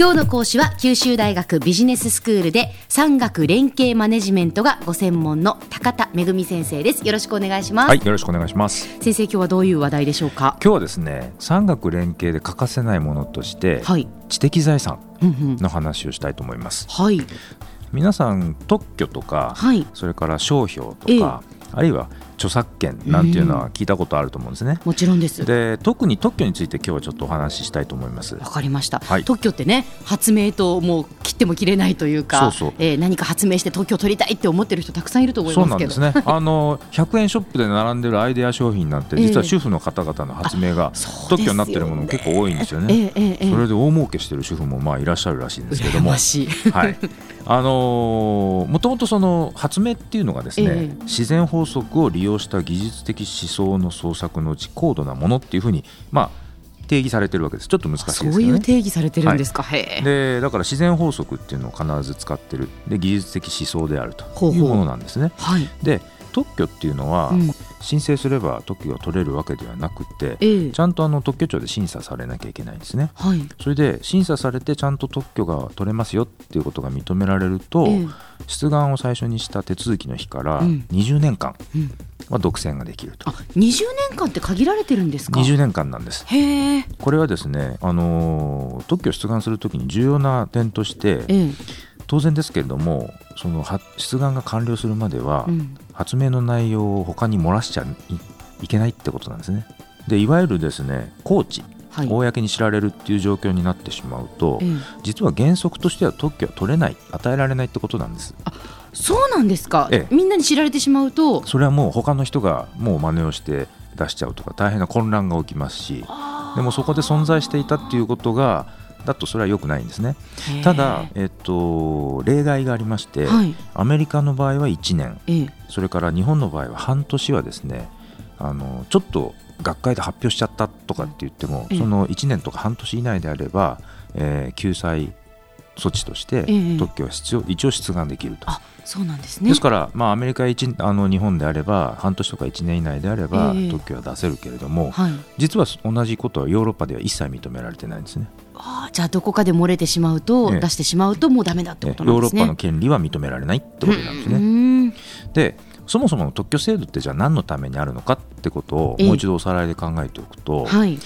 今日の講師は九州大学ビジネススクールで産学連携マネジメントがご専門の高田恵先生です。よろしくお願いします。はいよろしくお願いします。先生今日はどういう話題でしょうか？今日はですね産学連携で欠かせないものとして、はい、知的財産の話をしたいと思います、はい。皆さん特許とか、はい、それから商標とか、え。あるいは著作権なんていうのは聞いたことあると思うんですね。もちろんです。で特に特許について今日はちょっとお話ししたいと思います。わかりました、はい、特許ってね発明ともう切っても切れないというかそえー、何か発明して特許を取りたいって思ってる人たくさんいると思いますけど。そうなんですね。あの100円ショップで並んでるアイデア商品なんて実は主婦の方々の発明が特許になってるもの結構多いんですよね。えー、えー、それで大儲けしてる主婦もまあいらっしゃるらしいんですけども。はい。あのもともとその発明っていうのがですね、えー、自然法則を利用した技術的思想の創作のうち高度なものっていうふうに、まあ、定義されてるわけです。ちょっと難しいですね、そういう定義されてるんですか、はい、でだから自然法則っていうのを必ず使ってる。で技術的思想であるという。ものなんですね。はい、で特許っていうのは、うん、申請すれば特許が取れるわけではなくて、ええ、ちゃんとあの特許庁で審査されなきゃいけないんですね、はい、それで審査されてちゃんと特許が取れますよっていうことが認められると、え、出願を最初にした手続きの日から20年間は独占ができると、うん、あ20年間って限られてるんですか？20年間なんです。へこれはですね、あの特許出願するときに重要な点として、当然ですけれどもその出願が完了するまでは、うん、発明の内容を他に漏らしちゃいけないってことなんですね。でいわゆるですねコーチはい、公に知られるっていう状況になってしまうと、実は原則としては特許は取れない与えられないってことなんです。あそうなんですか、ええ、みんなに知られてしまうと？それはもう他の人がもう真似をして出しちゃうとか大変な混乱が起きますしでもそこで存在していたっていうことがだとそれは良くないんですね。ただ、えっと、例外がありまして、はい、アメリカの場合は1年、それから日本の場合は半年はですねあのちょっと学会で発表しちゃったとかって言っても、その1年とか半年以内であれば、えー、救済措置として特許は必要、一応出願できると。そうなんですね。ですから、まあ、アメリカ1あの日本であれば半年とか1年以内であれば、特許は出せるけれども、はい、実は同じことはヨーロッパでは一切認められてないんですね。あじゃあどこかで漏れてしまうと、出してしまうともうだめだってことなんですね。ヨーロッパの権利は認められないってことなんですね。でそもそもの特許制度ってじゃあ何のためにあるのかってことをもう一度おさらいで考えておくと、はい、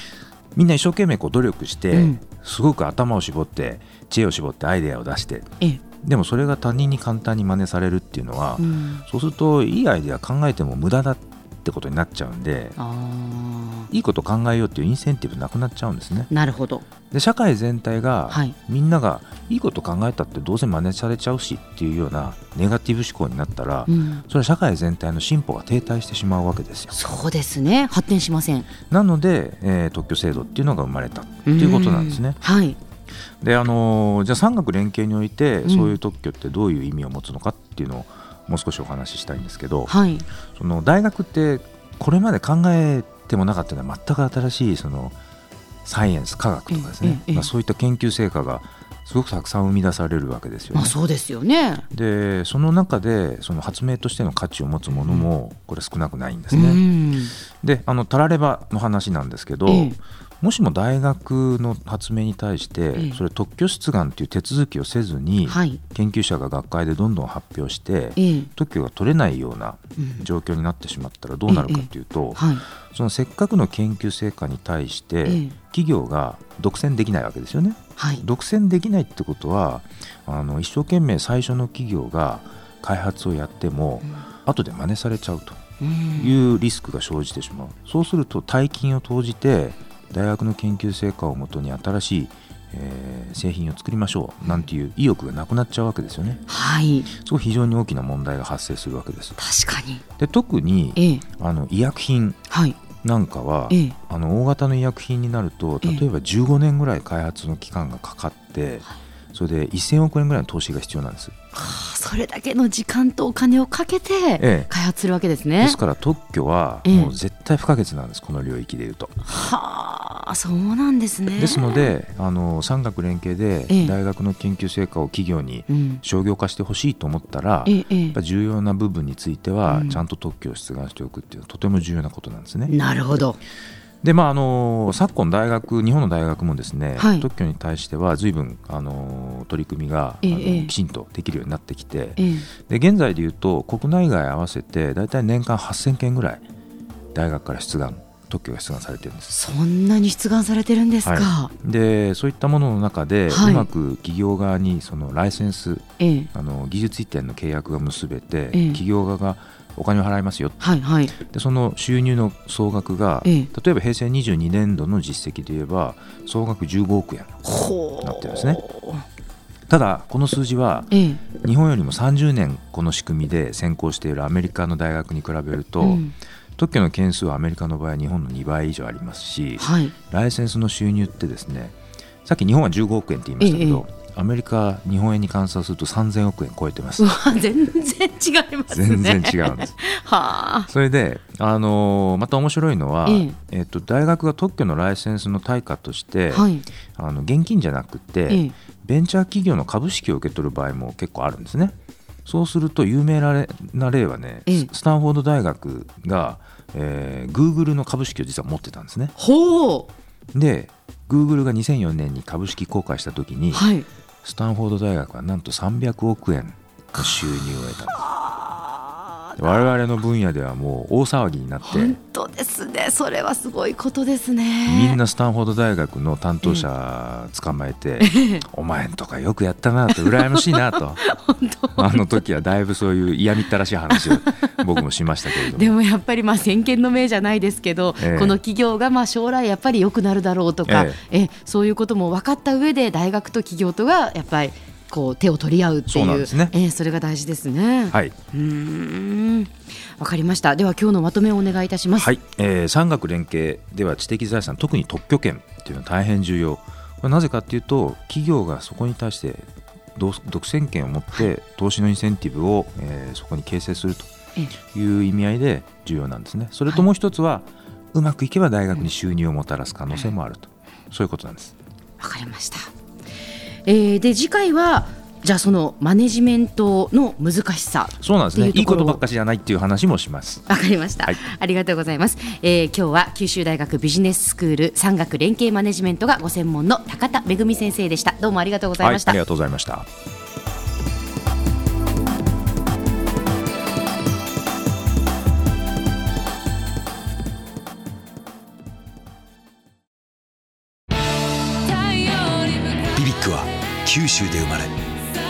みんな一生懸命こう努力して、うん、すごく頭を絞って知恵を絞ってアイデアを出してでもそれが他人に簡単に真似されるっていうのは、うん、そうするといいアイデア考えても無駄だってことになっちゃうんでいいこと考えようっていうインセンティブなくなっちゃうんですね。なるほど。で社会全体が、はい、みんながいいこと考えたってどうせ真似されちゃうしっていうようなネガティブ思考になったら、うん、それは社会全体の進歩が停滞してしまうわけですよ。そうですね。発展しません。なので、えー、特許制度っていうのが生まれたっていうことなんですね。はいであのー、じゃあ産学連携においてそういう特許ってどういう意味を持つのかっていうのをもう少しお話ししたいんですけど、はい、その大学ってこれまで考えてもなかったのは全く新しいそのサイエンス科学とかですね、まあ、そういった研究成果がすごくたくさん生み出されるわけですよね。まあ、そうですよね。でその中でその発明としての価値を持つものもこれ少なくないんですね。うん、であのたらればの話なんですけど、ええ、もしも大学の発明に対して、それ特許出願という手続きをせずに、研究者が学会でどんどん発表して、特許が取れないような状況になってしまったらどうなるかというと、そのせっかくの研究成果に対して、企業が独占できないわけですよね。独占できないってことはあの一生懸命最初の企業が開発をやっても、後で真似されちゃうというリスクが生じてしまう。そうすると大金を投じて大学の研究成果をもとに新しい、えー、製品を作りましょうなんていう意欲がなくなっちゃうわけですよね。はい。すごい非常に大きな問題が発生するわけです。確かに。で特に、ええ、あの医薬品。はいなんかは、ええ、あの大型の医薬品になると例えば15年ぐらい開発の期間がかかって、それで1000億円ぐらいの投資が必要なんです。はあ、それだけの時間とお金をかけて開発するわけですね。ですから特許はもう絶対不可欠なんです、この領域でいうと。はああそうなんですね。ですのであの産学連携で大学の研究成果を企業に商業化してほしいと思ったら、ええ、やっぱ重要な部分についてはちゃんと特許を出願しておくっていうのはとても重要なことなんですね。なるほど。でまああの昨今大学日本の大学もですね、はい、特許に対しては随分あの取り組みが、ええ、きちんとできるようになってきて、え、で現在でいうと国内外合わせて大体年間8000件ぐらい大学から出願特許が出願されてるんです。そんなに出願されてるんですか、はい、でそういったものの中で、はい、うまく企業側にそのライセンス、あの技術移転の契約が結べて、企業側がお金を払いますよ、はいはい、でその収入の総額が、ええ、例えば平成22年度の実績で言えば総額15億円になってるんですね。ただこの数字は、え、日本よりも30年この仕組みで先行しているアメリカの大学に比べると、うん、特許の件数はアメリカの場合日本の2倍以上ありますし、はい、ライセンスの収入ってですねさっき日本は15億円って言いましたけど、アメリカ日本円に換算すると3000億円超えてます。全然違いますね。全然違うんです。はあ。それであのまた面白いのは、ええ。えっと、大学が特許のライセンスの対価として、はい、あの現金じゃなくて、え、ベンチャー企業の株式を受け取る場合も結構あるんですねそうすると有名な例はね、スタンフォード大学が、えー、グーグルの株式を実は持ってたんですね。ほう。でグーグルが2004年に株式公開した時に、はい、スタンフォード大学はなんと300億円の収入を得た。んです我々の分野ではもう大騒ぎになって本当ですね。それはすごいことですね。みんなスタンフォード大学の担当者捕まえて「お前とかよくやったな」と羨ましいなと。あの時はだいぶそういう嫌みったらしい話を僕もしましたけれども。でもやっぱりまあ先見の明じゃないですけど、えこの企業がまあ将来やっぱり良くなるだろうとか、ええ。そういうことも分かった上で大学と企業とがやっぱりこう手を取り合うっていう、そね。えー、それが大事ですね。はい。うんわかりました。では今日のまとめをお願いいたします。はい。えー、産学連携では知的財産特に特許権っていうのは大変重要。これなぜかっていうと企業がそこに対して独占権を持って投資のインセンティブを、えー、そこに形成するという意味合いで重要なんですね。それともう一つは、はい、うまくいけば大学に収入をもたらす可能性もあると、そういうことなんです。わかりました。えー、で次回はじゃあそのマネジメントの難しさそうなんですね。いいことばっかりじゃないっていう話もします。わかりました、はい、ありがとうございます、えー、今日は九州大学ビジネススクール産学連携マネジメントがご専門の高田恵先生でした。どうもありがとうございました、はい、ありがとうございました。九州で生まれ